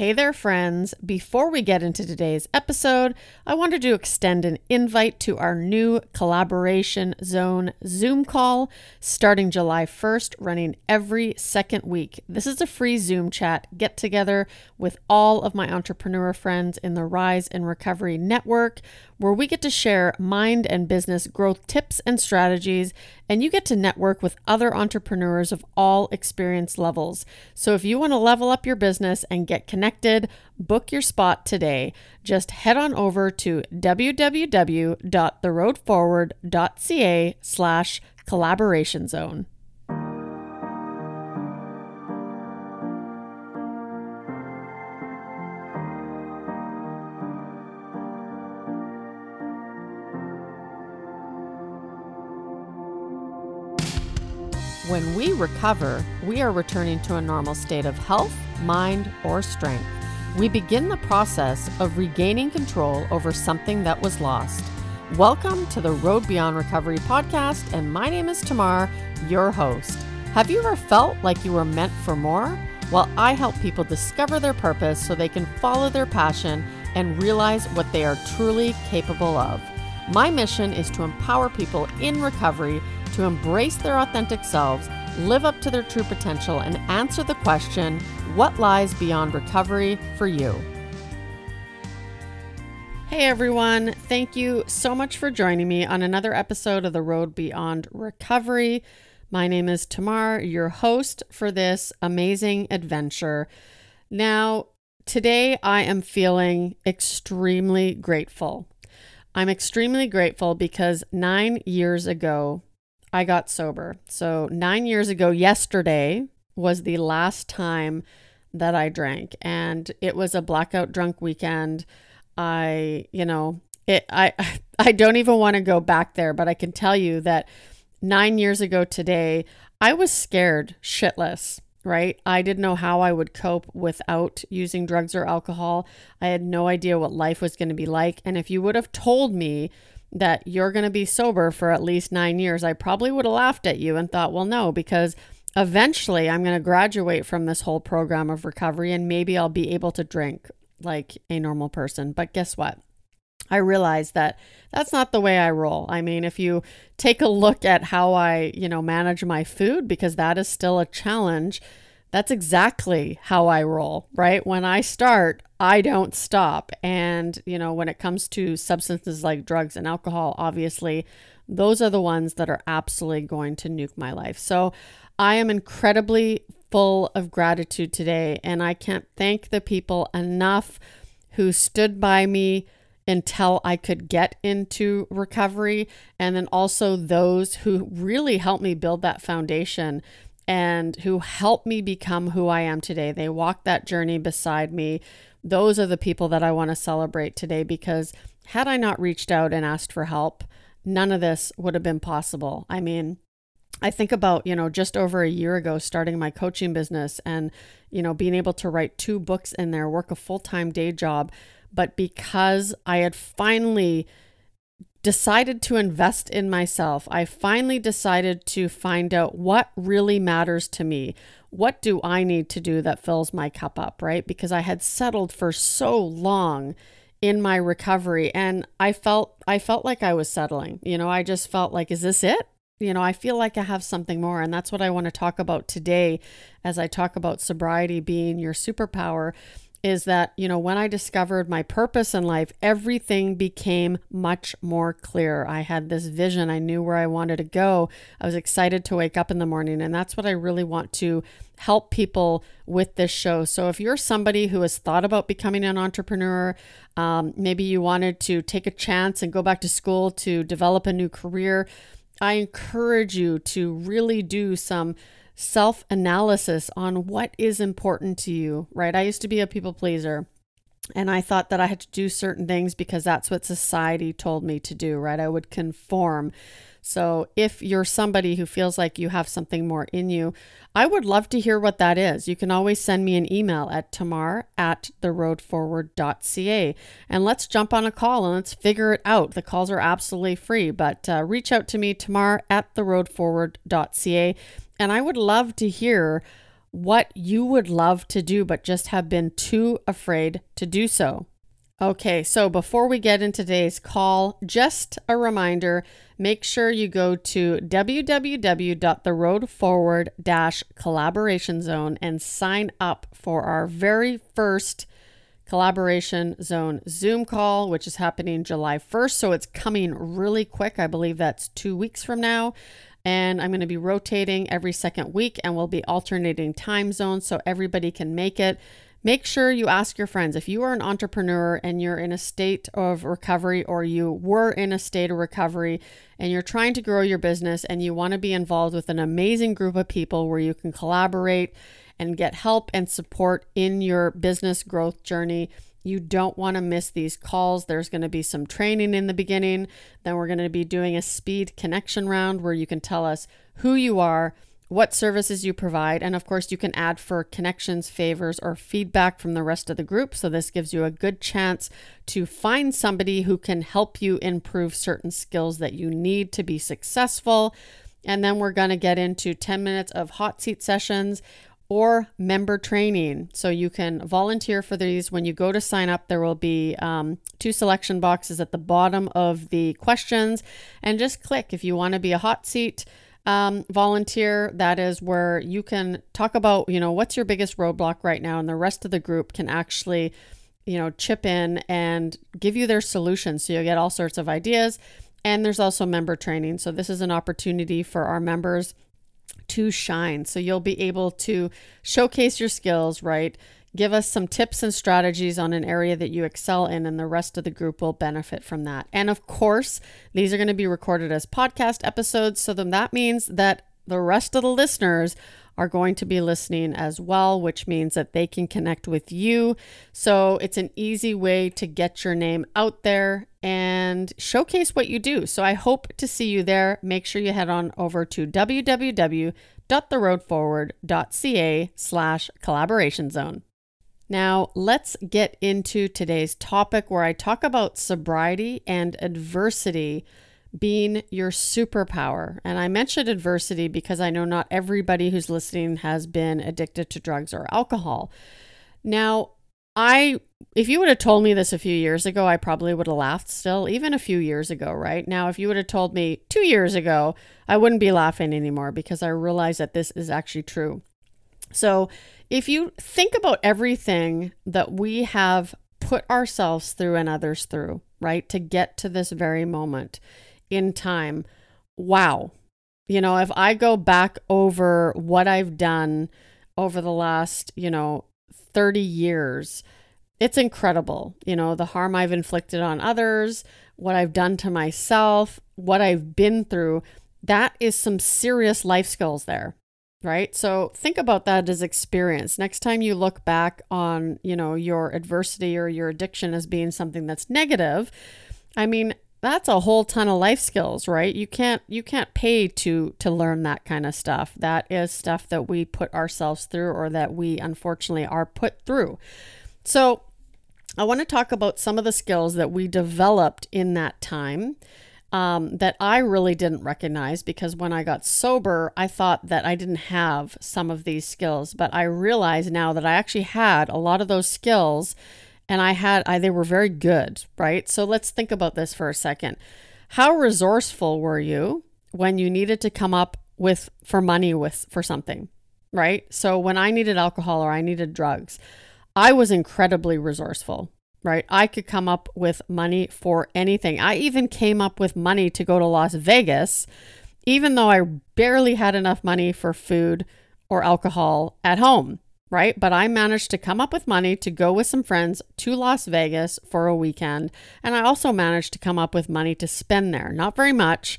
Hey there, friends. Before we get into today's episode, I wanted to extend an invite to our new Collaboration Zone Zoom call starting July 1st, running every second week. This is a free Zoom chat get together with all of my entrepreneur friends in the Rise in Recovery Network, where we get to share mind and business growth tips and strategies, and you get to network with other entrepreneurs of all experience levels. So if you want to level up your business and get connected, book your spot today. Just head on over to www.theroadforward.ca slash collaboration zone. When we recover, we are returning to a normal state of health, mind, or strength. We begin the process of regaining control over something that was lost. Welcome to the Road Beyond Recovery podcast, and my name is Tamar, your host. Have you ever felt like you were meant for more? Well, I help people discover their purpose so they can follow their passion and realize what they are truly capable of. My mission is to empower people in recovery to embrace their authentic selves, live up to their true potential, and answer the question what lies beyond recovery for you? Hey everyone, thank you so much for joining me on another episode of The Road Beyond Recovery. My name is Tamar, your host for this amazing adventure. Now, today I am feeling extremely grateful. I'm extremely grateful because nine years ago, I got sober. So, nine years ago, yesterday was the last time that I drank, and it was a blackout drunk weekend. I, you know, it, I, I don't even want to go back there, but I can tell you that nine years ago today, I was scared shitless right? I didn't know how I would cope without using drugs or alcohol. I had no idea what life was going to be like. And if you would have told me that you're going to be sober for at least nine years, I probably would have laughed at you and thought, well, no, because eventually I'm going to graduate from this whole program of recovery and maybe I'll be able to drink like a normal person. But guess what? I realized that that's not the way I roll. I mean, if you take a look at how I, you know, manage my food, because that is still a challenge, that's exactly how I roll, right? When I start, I don't stop. And, you know, when it comes to substances like drugs and alcohol, obviously, those are the ones that are absolutely going to nuke my life. So I am incredibly full of gratitude today. And I can't thank the people enough who stood by me until I could get into recovery. And then also those who really helped me build that foundation and who helped me become who I am today. They walked that journey beside me. Those are the people that I want to celebrate today because had I not reached out and asked for help, none of this would have been possible. I mean, I think about, you know, just over a year ago starting my coaching business and, you know, being able to write two books in there, work a full time day job. But because I had finally decided to invest in myself. I finally decided to find out what really matters to me. What do I need to do that fills my cup up, right? Because I had settled for so long in my recovery and I felt I felt like I was settling. You know, I just felt like is this it? You know, I feel like I have something more and that's what I want to talk about today as I talk about sobriety being your superpower is that, you know, when I discovered my purpose in life, everything became much more clear. I had this vision, I knew where I wanted to go. I was excited to wake up in the morning. And that's what I really want to help people with this show. So if you're somebody who has thought about becoming an entrepreneur, um, maybe you wanted to take a chance and go back to school to develop a new career, I encourage you to really do some self analysis on what is important to you, right? I used to be a people pleaser. And I thought that I had to do certain things because that's what society told me to do, right? I would conform. So if you're somebody who feels like you have something more in you, I would love to hear what that is. You can always send me an email at tamar at theroadforward.ca and let's jump on a call and let's figure it out. The calls are absolutely free, but uh, reach out to me, tamar at theroadforward.ca and I would love to hear what you would love to do, but just have been too afraid to do so. Okay, so before we get into today's call, just a reminder make sure you go to www.theroadforward collaboration zone and sign up for our very first collaboration zone Zoom call, which is happening July 1st. So it's coming really quick. I believe that's two weeks from now. And I'm going to be rotating every second week and we'll be alternating time zones so everybody can make it. Make sure you ask your friends if you are an entrepreneur and you're in a state of recovery or you were in a state of recovery and you're trying to grow your business and you want to be involved with an amazing group of people where you can collaborate and get help and support in your business growth journey. You don't want to miss these calls. There's going to be some training in the beginning. Then we're going to be doing a speed connection round where you can tell us who you are what services you provide. And of course, you can add for connections, favors, or feedback from the rest of the group. So, this gives you a good chance to find somebody who can help you improve certain skills that you need to be successful. And then we're going to get into 10 minutes of hot seat sessions or member training. So you can volunteer for these. When you go to sign up, there will be um, two selection boxes at the bottom of the questions. And just click if you want to be a hot seat um, volunteer. That is where you can talk about, you know, what's your biggest roadblock right now, and the rest of the group can actually, you know, chip in and give you their solutions. So you'll get all sorts of ideas. And there's also member training. So this is an opportunity for our members to shine. So you'll be able to showcase your skills, right? Give us some tips and strategies on an area that you excel in, and the rest of the group will benefit from that. And of course, these are going to be recorded as podcast episodes. So then that means that the rest of the listeners are going to be listening as well, which means that they can connect with you. So it's an easy way to get your name out there and showcase what you do. So I hope to see you there. Make sure you head on over to www.theroadforward.ca slash collaboration zone. Now, let's get into today's topic where I talk about sobriety and adversity being your superpower. And I mentioned adversity because I know not everybody who's listening has been addicted to drugs or alcohol. Now, I if you would have told me this a few years ago, I probably would have laughed still, even a few years ago, right? Now, if you would have told me 2 years ago, I wouldn't be laughing anymore because I realize that this is actually true. So, if you think about everything that we have put ourselves through and others through, right, to get to this very moment in time, wow. You know, if I go back over what I've done over the last, you know, 30 years, it's incredible. You know, the harm I've inflicted on others, what I've done to myself, what I've been through, that is some serious life skills there right? So think about that as experience. Next time you look back on you know your adversity or your addiction as being something that's negative i mean that's a whole ton of life skills right? You can't you can't pay to to learn that kind of stuff. That is stuff that we put ourselves through or that we unfortunately are put through. So i want to talk about some of the skills that we developed in that time um, that I really didn't recognize because when I got sober, I thought that I didn't have some of these skills. But I realize now that I actually had a lot of those skills and I had, I, they were very good, right? So let's think about this for a second. How resourceful were you when you needed to come up with for money with for something, right? So when I needed alcohol or I needed drugs, I was incredibly resourceful right? I could come up with money for anything. I even came up with money to go to Las Vegas, even though I barely had enough money for food or alcohol at home, right? But I managed to come up with money to go with some friends to Las Vegas for a weekend. And I also managed to come up with money to spend there. Not very much,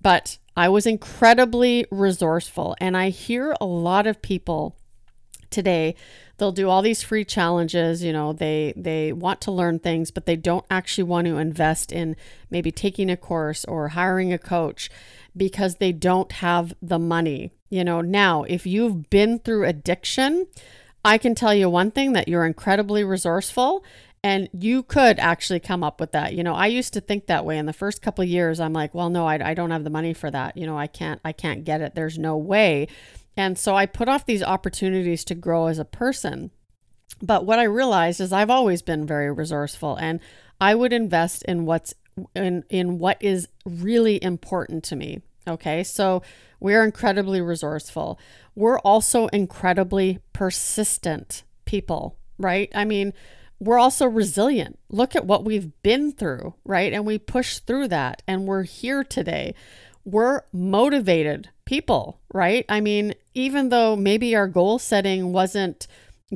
but I was incredibly resourceful. And I hear a lot of people today they'll do all these free challenges you know they they want to learn things but they don't actually want to invest in maybe taking a course or hiring a coach because they don't have the money. You know now if you've been through addiction i can tell you one thing that you're incredibly resourceful and you could actually come up with that. You know i used to think that way. In the first couple years i'm like well no I, I don't have the money for that. You know i can't i can't get it. There's no way And so I put off these opportunities to grow as a person. But what I realized is I've always been very resourceful and I would invest in what's in in what is really important to me. Okay? So we're incredibly resourceful. We're also incredibly persistent people, right? I mean, we're also resilient. Look at what we've been through, right? And we push through that and we're here today. We're motivated people, right? I mean, even though maybe our goal setting wasn't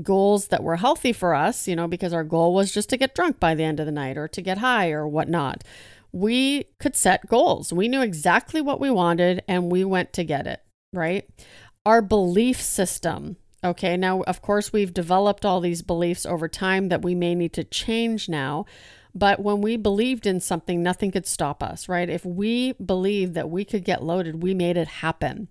goals that were healthy for us, you know, because our goal was just to get drunk by the end of the night or to get high or whatnot, we could set goals. We knew exactly what we wanted and we went to get it, right? Our belief system Okay, now, of course, we've developed all these beliefs over time that we may need to change now. But when we believed in something, nothing could stop us, right? If we believed that we could get loaded, we made it happen,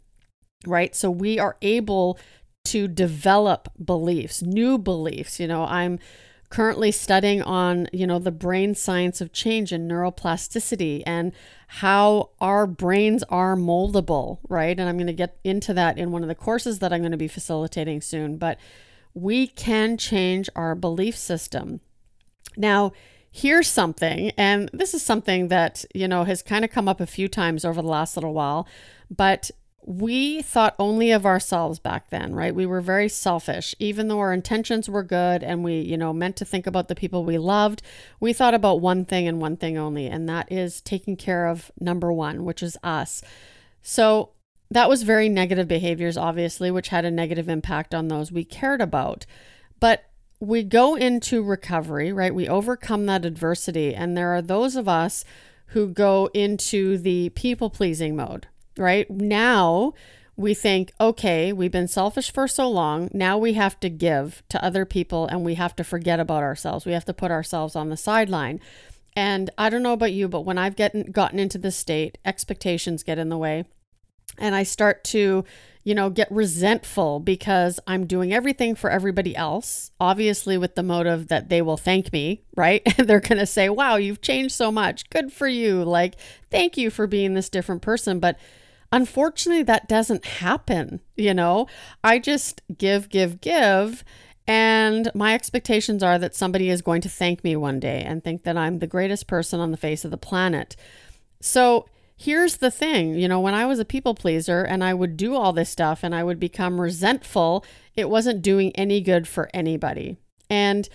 right? So we are able to develop beliefs, new beliefs. You know, I'm currently studying on, you know, the brain science of change and neuroplasticity and how our brains are moldable, right? And I'm going to get into that in one of the courses that I'm going to be facilitating soon, but we can change our belief system. Now, here's something, and this is something that, you know, has kind of come up a few times over the last little while, but we thought only of ourselves back then, right? We were very selfish. Even though our intentions were good and we, you know, meant to think about the people we loved, we thought about one thing and one thing only, and that is taking care of number one, which is us. So that was very negative behaviors, obviously, which had a negative impact on those we cared about. But we go into recovery, right? We overcome that adversity, and there are those of us who go into the people pleasing mode right? Now we think, okay, we've been selfish for so long. Now we have to give to other people and we have to forget about ourselves. We have to put ourselves on the sideline. And I don't know about you, but when I've gotten gotten into this state, expectations get in the way. And I start to, you know, get resentful because I'm doing everything for everybody else, obviously with the motive that they will thank me, right? They're going to say, "Wow, you've changed so much. Good for you." Like, "Thank you for being this different person." But Unfortunately, that doesn't happen. You know, I just give, give, give. And my expectations are that somebody is going to thank me one day and think that I'm the greatest person on the face of the planet. So here's the thing you know, when I was a people pleaser and I would do all this stuff and I would become resentful, it wasn't doing any good for anybody. And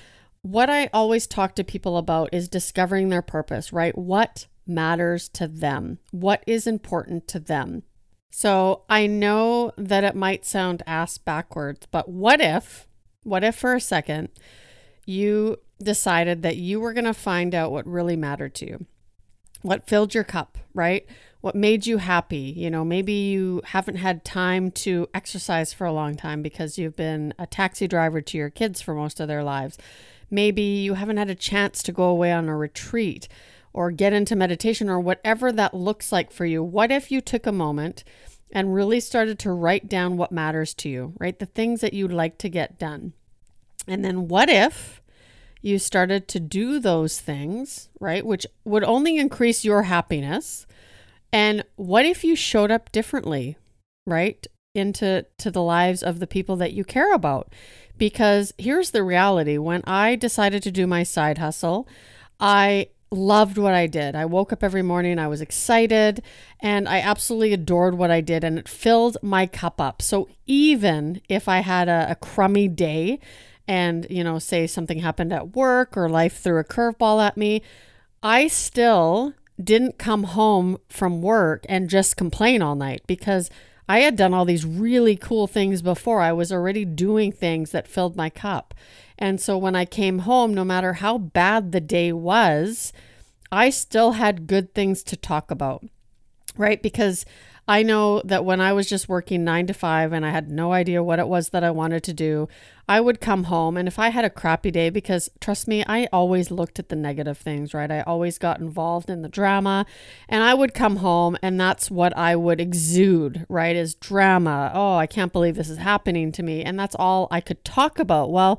what I always talk to people about is discovering their purpose, right? What matters to them? What is important to them? So I know that it might sound ass backwards, but what if, what if for a second you decided that you were going to find out what really mattered to you? What filled your cup, right? What made you happy? You know, maybe you haven't had time to exercise for a long time because you've been a taxi driver to your kids for most of their lives. Maybe you haven't had a chance to go away on a retreat or get into meditation or whatever that looks like for you. What if you took a moment and really started to write down what matters to you, right? The things that you'd like to get done. And then what if you started to do those things, right? Which would only increase your happiness. And what if you showed up differently, right? Into to the lives of the people that you care about. Because here's the reality, when I decided to do my side hustle, I loved what I did. I woke up every morning, I was excited, and I absolutely adored what I did, and it filled my cup up. So even if I had a, a crummy day and, you know, say something happened at work or life threw a curveball at me, I still didn't come home from work and just complain all night because I had done all these really cool things before. I was already doing things that filled my cup. And so when I came home, no matter how bad the day was, I still had good things to talk about, right? Because I know that when I was just working nine to five and I had no idea what it was that I wanted to do, I would come home. And if I had a crappy day, because trust me, I always looked at the negative things, right? I always got involved in the drama. And I would come home and that's what I would exude, right? Is drama. Oh, I can't believe this is happening to me. And that's all I could talk about. Well,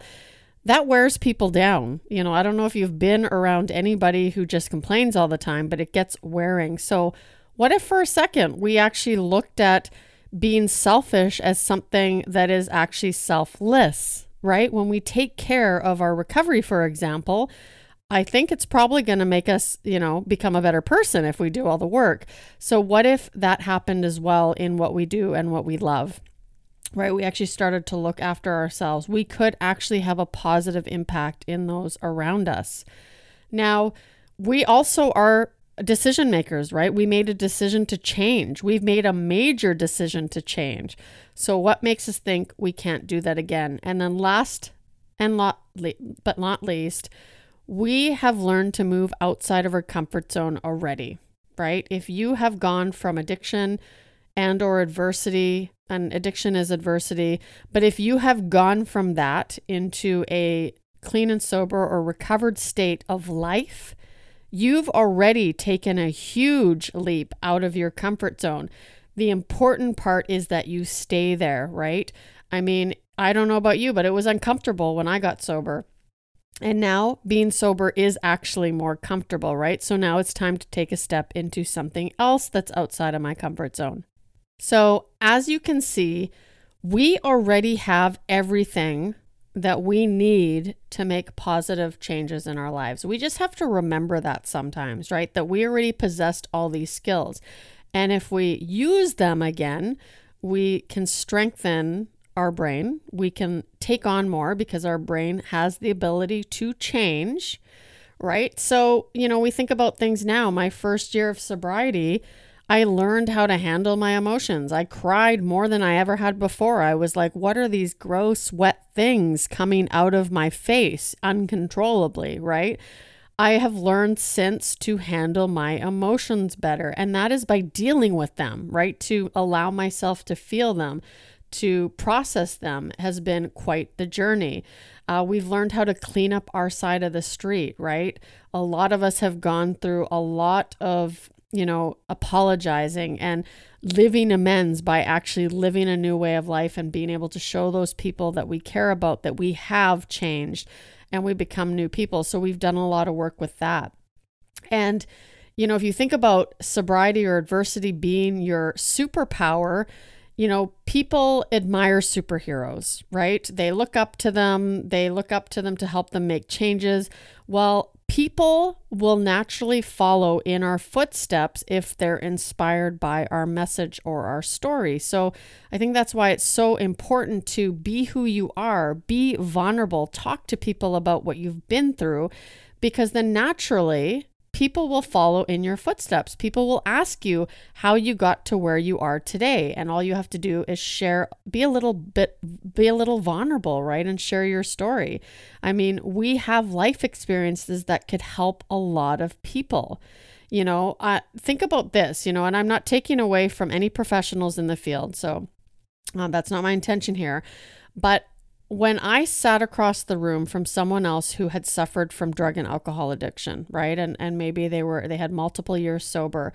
that wears people down. You know, I don't know if you've been around anybody who just complains all the time, but it gets wearing. So, what if for a second we actually looked at being selfish as something that is actually selfless, right? When we take care of our recovery, for example, I think it's probably going to make us, you know, become a better person if we do all the work. So, what if that happened as well in what we do and what we love? Right? We actually started to look after ourselves. We could actually have a positive impact in those around us. Now, we also are decision makers, right? We made a decision to change. We've made a major decision to change. So, what makes us think we can't do that again? And then, last and not, but not least, we have learned to move outside of our comfort zone already, right? If you have gone from addiction and or adversity, and addiction is adversity, but if you have gone from that into a clean and sober or recovered state of life, you've already taken a huge leap out of your comfort zone. The important part is that you stay there, right? I mean, I don't know about you, but it was uncomfortable when I got sober. And now being sober is actually more comfortable, right? So now it's time to take a step into something else that's outside of my comfort zone. So, as you can see, we already have everything that we need to make positive changes in our lives. We just have to remember that sometimes, right? That we already possessed all these skills. And if we use them again, we can strengthen our brain. We can take on more because our brain has the ability to change, right? So, you know, we think about things now. My first year of sobriety, I learned how to handle my emotions. I cried more than I ever had before. I was like, what are these gross, wet things coming out of my face uncontrollably, right? I have learned since to handle my emotions better, and that is by dealing with them, right? To allow myself to feel them to process them has been quite the journey. Uh, we've learned how to clean up our side of the street, right? A lot of us have gone through a lot of, you know, apologizing and living amends by actually living a new way of life and being able to show those people that we care about that we have changed and we become new people. So we've done a lot of work with that. And, you know, if you think about sobriety or adversity being your superpower, you know, people admire superheroes, right? They look up to them, they look up to them to help them make changes. Well, people will naturally follow in our footsteps if they're inspired by our message or our story. So I think that's why it's so important to be who you are, be vulnerable, talk to people about what you've been through, because then naturally, people will follow in your footsteps. People will ask you how you got to where you are today. And all you have to do is share, be a little bit, be a little vulnerable, right? And share your story. I mean, we have life experiences that could help a lot of people. You know, uh, think about this, you know, and I'm not taking away from any professionals in the field. So uh, that's not my intention here. But when I sat across the room from someone else who had suffered from drug and alcohol addiction, right? And and maybe they were they had multiple years sober,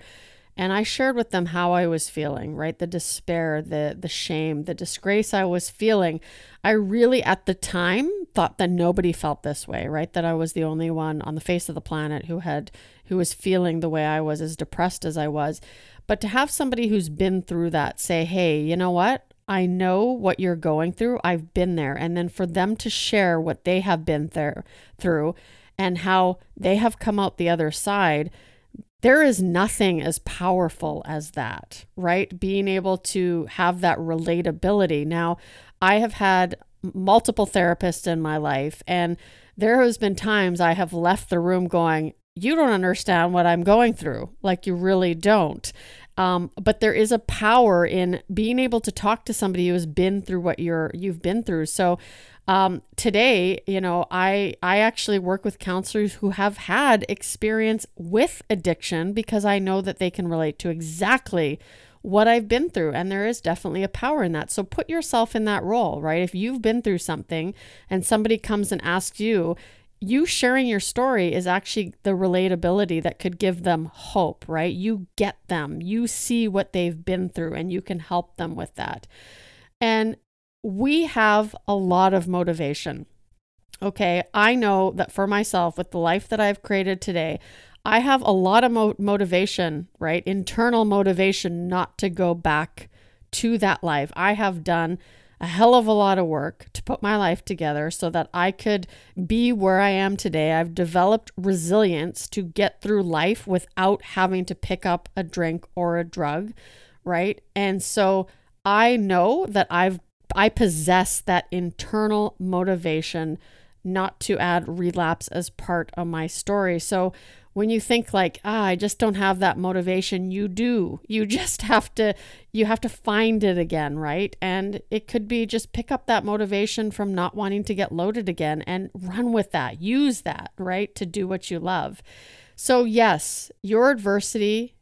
and I shared with them how I was feeling, right? The despair, the the shame, the disgrace I was feeling. I really at the time thought that nobody felt this way, right? That I was the only one on the face of the planet who had who was feeling the way I was as depressed as I was. But to have somebody who's been through that say, "Hey, you know what? I know what you're going through. I've been there. And then for them to share what they have been there through and how they have come out the other side, there is nothing as powerful as that, right? Being able to have that relatability. Now, I have had multiple therapists in my life and there has been times I have left the room going, you don't understand what I'm going through. Like, you really don't. Um, but there is a power in being able to talk to somebody who has been through what you're you've been through. So um, today, you know, I I actually work with counselors who have had experience with addiction because I know that they can relate to exactly what I've been through. And there is definitely a power in that. So put yourself in that role, right? If you've been through something and somebody comes and asks you, you sharing your story is actually the relatability that could give them hope, right? You get them, you see what they've been through, and you can help them with that. And we have a lot of motivation. Okay, I know that for myself, with the life that I've created today, I have a lot of mo- motivation, right? Internal motivation not to go back to that life. I have done a hell of a lot of work to put my life together so that I could be where I am today. I've developed resilience to get through life without having to pick up a drink or a drug, right? And so I know that I've I possess that internal motivation not to add relapse as part of my story. So when you think like ah i just don't have that motivation you do. You just have to you have to find it again right? And it could be just pick up that motivation from not wanting to get loaded again and run with that. Use that right to do what you love. So yes your adversity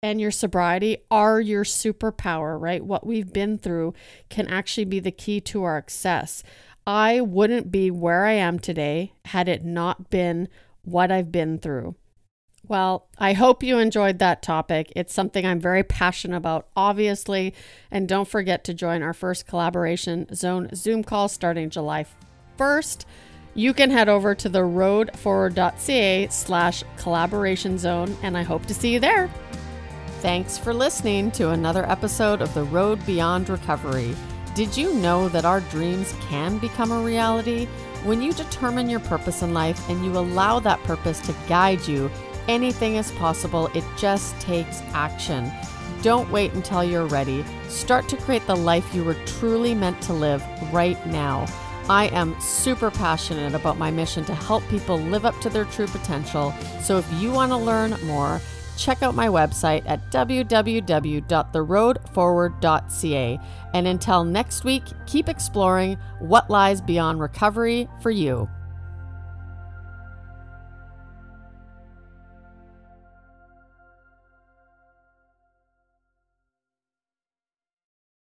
and your sobriety are your superpower right? What we've been through can actually be the key to our success. I wouldn't be where i am today had it not been what I've been through. Well, I hope you enjoyed that topic. It's something I'm very passionate about, obviously. And don't forget to join our first collaboration zone Zoom call starting July 1st. You can head over to the roadforward.ca slash collaboration zone, and I hope to see you there. Thanks for listening to another episode of The Road Beyond Recovery. Did you know that our dreams can become a reality? When you determine your purpose in life and you allow that purpose to guide you, anything is possible. It just takes action. Don't wait until you're ready. Start to create the life you were truly meant to live right now. I am super passionate about my mission to help people live up to their true potential. So if you want to learn more, check out my website at www.theroadforward.ca. And until next week, keep exploring what lies beyond recovery for you.